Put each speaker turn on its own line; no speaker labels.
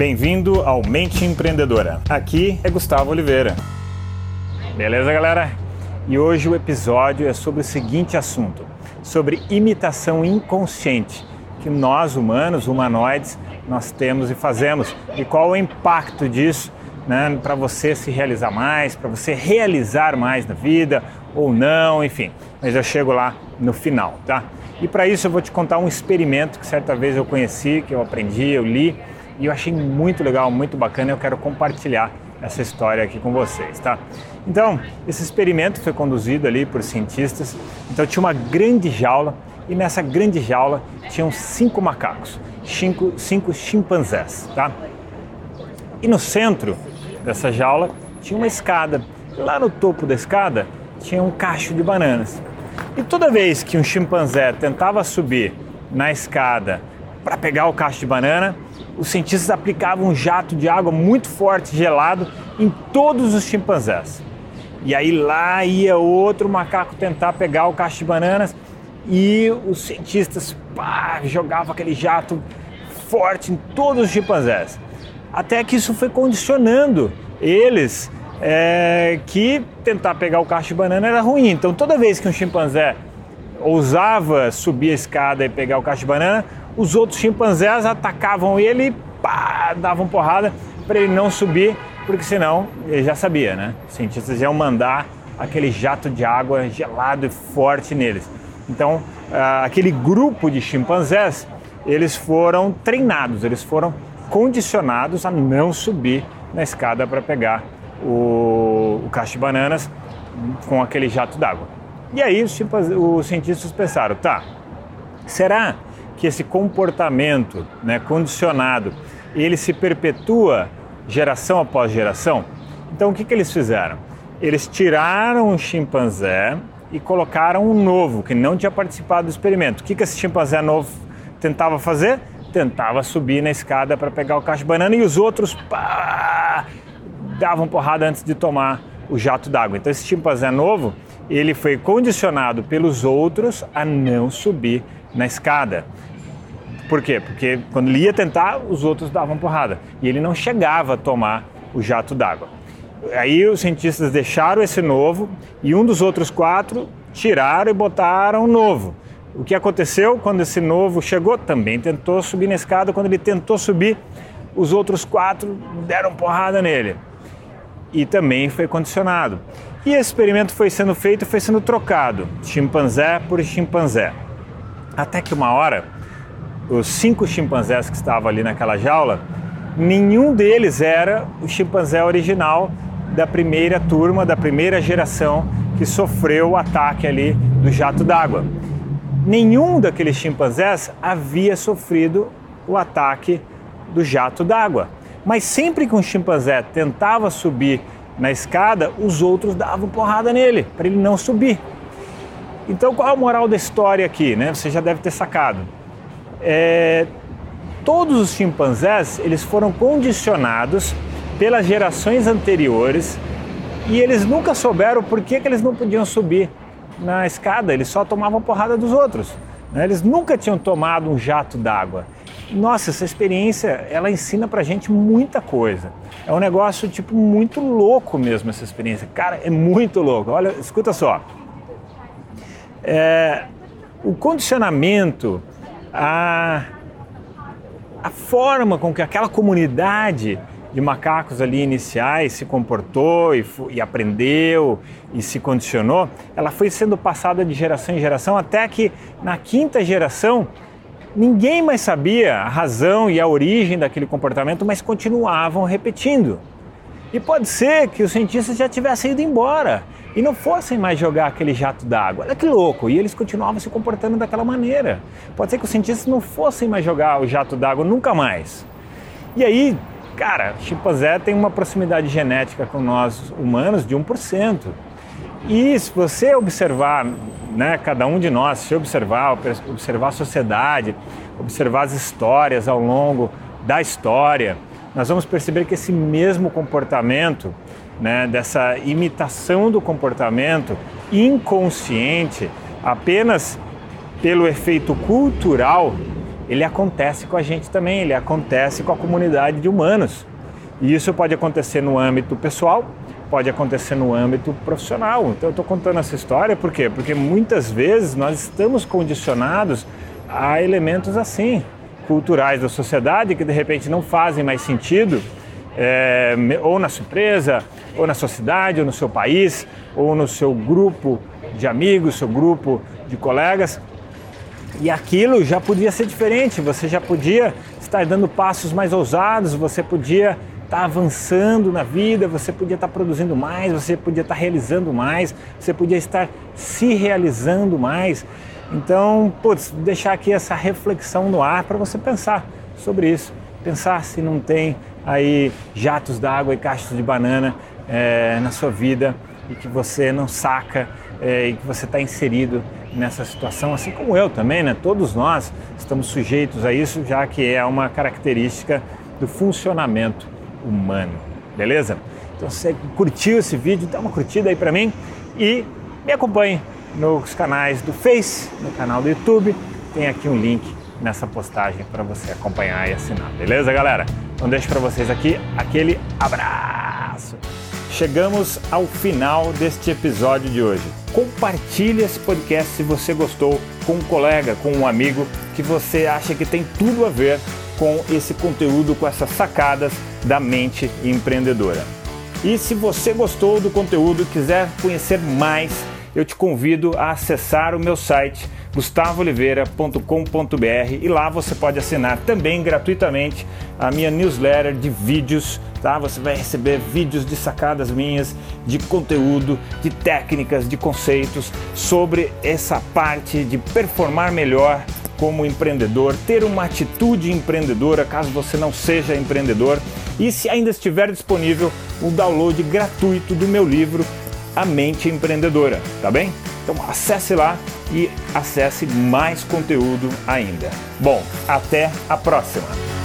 Bem-vindo ao Mente Empreendedora. Aqui é Gustavo Oliveira. Beleza, galera? E hoje o episódio é sobre o seguinte assunto: sobre imitação inconsciente que nós humanos, humanoides, nós temos e fazemos e qual o impacto disso né, para você se realizar mais, para você realizar mais na vida ou não, enfim. Mas eu chego lá no final, tá? E para isso eu vou te contar um experimento que certa vez eu conheci, que eu aprendi, eu li e eu achei muito legal, muito bacana. Eu quero compartilhar essa história aqui com vocês, tá? Então, esse experimento foi conduzido ali por cientistas. Então tinha uma grande jaula e nessa grande jaula tinham cinco macacos, cinco, cinco chimpanzés, tá? E no centro dessa jaula tinha uma escada. Lá no topo da escada tinha um cacho de bananas. E toda vez que um chimpanzé tentava subir na escada para pegar o cacho de banana, os cientistas aplicavam um jato de água muito forte, gelado, em todos os chimpanzés. E aí lá ia outro macaco tentar pegar o cacho de bananas e os cientistas pá, jogavam aquele jato forte em todos os chimpanzés. Até que isso foi condicionando eles é, que tentar pegar o cacho de banana era ruim. Então toda vez que um chimpanzé ousava subir a escada e pegar o cacho de banana, os outros chimpanzés atacavam ele pá, davam porrada para ele não subir, porque senão ele já sabia, né? Os cientistas iam mandar aquele jato de água gelado e forte neles. Então, aquele grupo de chimpanzés, eles foram treinados, eles foram condicionados a não subir na escada para pegar o, o cacho de bananas com aquele jato d'água. E aí os, os cientistas pensaram, tá, será que esse comportamento né, condicionado ele se perpetua geração após geração? Então o que, que eles fizeram? Eles tiraram um chimpanzé e colocaram um novo que não tinha participado do experimento. O que, que esse chimpanzé novo tentava fazer? Tentava subir na escada para pegar o cacho de banana e os outros pá, davam porrada antes de tomar o jato d'água. Então esse chimpanzé novo, ele foi condicionado pelos outros a não subir na escada. Por quê? Porque quando ele ia tentar, os outros davam porrada e ele não chegava a tomar o jato d'água. Aí os cientistas deixaram esse novo e um dos outros quatro tiraram e botaram um novo. O que aconteceu quando esse novo chegou? Também tentou subir na escada. Quando ele tentou subir, os outros quatro deram porrada nele e também foi condicionado. E esse experimento foi sendo feito, foi sendo trocado, chimpanzé por chimpanzé. Até que uma hora, os cinco chimpanzés que estavam ali naquela jaula, nenhum deles era o chimpanzé original da primeira turma, da primeira geração que sofreu o ataque ali do jato d'água. Nenhum daqueles chimpanzés havia sofrido o ataque do jato d'água. Mas sempre que um chimpanzé tentava subir na escada, os outros davam porrada nele, para ele não subir. Então, qual a moral da história aqui? Né? Você já deve ter sacado. É, todos os chimpanzés eles foram condicionados pelas gerações anteriores e eles nunca souberam por que, que eles não podiam subir na escada, eles só tomavam porrada dos outros. Né? Eles nunca tinham tomado um jato d'água. Nossa, essa experiência, ela ensina pra gente muita coisa. É um negócio, tipo, muito louco mesmo essa experiência. Cara, é muito louco. Olha, escuta só. É, o condicionamento, a, a forma com que aquela comunidade de macacos ali iniciais se comportou e, e, aprendeu e se condicionou, ela foi sendo passada de geração em geração até que na quinta geração ninguém mais sabia a razão e a origem daquele comportamento, mas continuavam repetindo. E pode ser que os cientistas já tivessem ido embora e não fossem mais jogar aquele jato d'água. Olha que louco! E eles continuavam se comportando daquela maneira. Pode ser que os cientistas não fossem mais jogar o jato d'água nunca mais. E aí Cara, chimpanzé tem uma proximidade genética com nós humanos de 1%. E se você observar, né, cada um de nós, se observar, observar a sociedade, observar as histórias ao longo da história, nós vamos perceber que esse mesmo comportamento, né, dessa imitação do comportamento inconsciente, apenas pelo efeito cultural, ele acontece com a gente também, ele acontece com a comunidade de humanos. E isso pode acontecer no âmbito pessoal, pode acontecer no âmbito profissional. Então eu estou contando essa história por quê? Porque muitas vezes nós estamos condicionados a elementos assim, culturais da sociedade, que de repente não fazem mais sentido, é, ou na sua empresa, ou na sua cidade, ou no seu país, ou no seu grupo de amigos, seu grupo de colegas. E aquilo já podia ser diferente, você já podia estar dando passos mais ousados, você podia estar avançando na vida, você podia estar produzindo mais, você podia estar realizando mais, você podia estar se realizando mais. Então, putz, deixar aqui essa reflexão no ar para você pensar sobre isso. Pensar se não tem aí jatos d'água e caixas de banana é, na sua vida e que você não saca é, e que você está inserido nessa situação, assim como eu também, né? Todos nós estamos sujeitos a isso, já que é uma característica do funcionamento humano, beleza? Então, se você curtiu esse vídeo, dá uma curtida aí para mim e me acompanhe nos canais do Face, no canal do YouTube. Tem aqui um link nessa postagem para você acompanhar e assinar, beleza, galera? Então deixo para vocês aqui aquele abraço. Chegamos ao final deste episódio de hoje. Compartilhe esse podcast se você gostou com um colega, com um amigo que você acha que tem tudo a ver com esse conteúdo, com essas sacadas da mente empreendedora. E se você gostou do conteúdo e quiser conhecer mais, eu te convido a acessar o meu site gustavooliveira.com.br e lá você pode assinar também gratuitamente a minha newsletter de vídeos, tá? Você vai receber vídeos de sacadas minhas, de conteúdo, de técnicas, de conceitos sobre essa parte de performar melhor como empreendedor, ter uma atitude empreendedora caso você não seja empreendedor e se ainda estiver disponível o download gratuito do meu livro A Mente Empreendedora, tá bem? Então acesse lá e acesse mais conteúdo ainda. Bom, até a próxima!